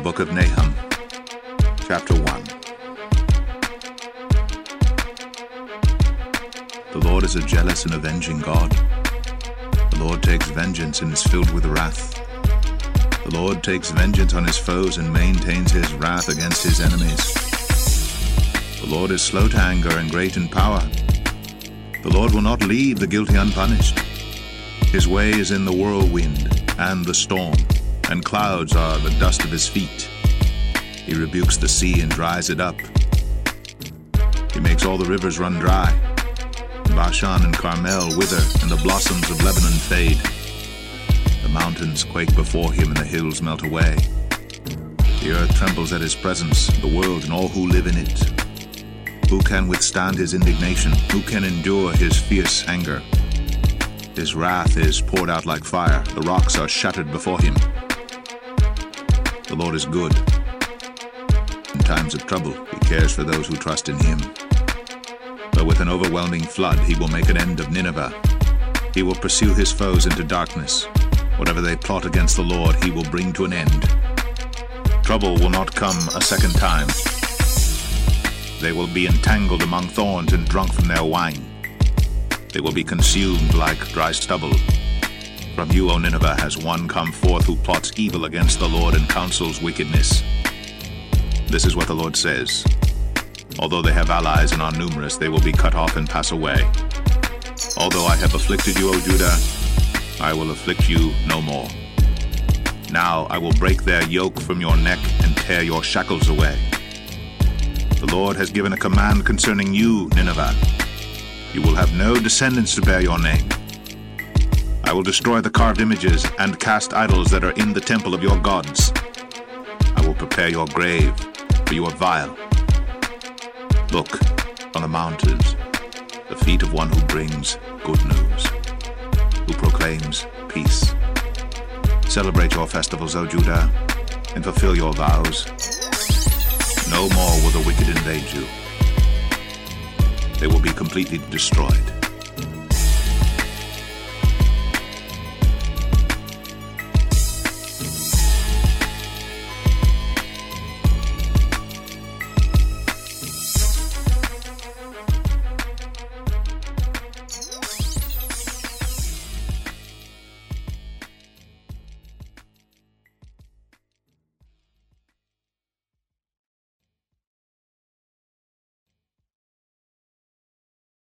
book of Nahum, chapter 1. The Lord is a jealous and avenging God. The Lord takes vengeance and is filled with wrath. The Lord takes vengeance on his foes and maintains his wrath against his enemies. The Lord is slow to anger and great in power. The Lord will not leave the guilty unpunished. His way is in the whirlwind and the storm, and clouds are the dust of his feet. He rebukes the sea and dries it up. He makes all the rivers run dry. Bashan and Carmel wither, and the blossoms of Lebanon fade. The mountains quake before him, and the hills melt away. The earth trembles at his presence, the world and all who live in it. Who can withstand his indignation? Who can endure his fierce anger? His wrath is poured out like fire, the rocks are shattered before him. The Lord is good. In times of trouble, he cares for those who trust in him. But with an overwhelming flood, he will make an end of Nineveh. He will pursue his foes into darkness. Whatever they plot against the Lord, he will bring to an end. Trouble will not come a second time. They will be entangled among thorns and drunk from their wine. They will be consumed like dry stubble. From you, O Nineveh, has one come forth who plots evil against the Lord and counsels wickedness. This is what the Lord says. Although they have allies and are numerous, they will be cut off and pass away. Although I have afflicted you, O Judah, I will afflict you no more. Now I will break their yoke from your neck and tear your shackles away. The Lord has given a command concerning you, Nineveh. You will have no descendants to bear your name. I will destroy the carved images and cast idols that are in the temple of your gods. I will prepare your grave, for you are vile. Look on the mountains, the feet of one who brings good news, who proclaims peace. Celebrate your festivals, O Judah, and fulfill your vows. No more will the wicked invade you. They will be completely destroyed.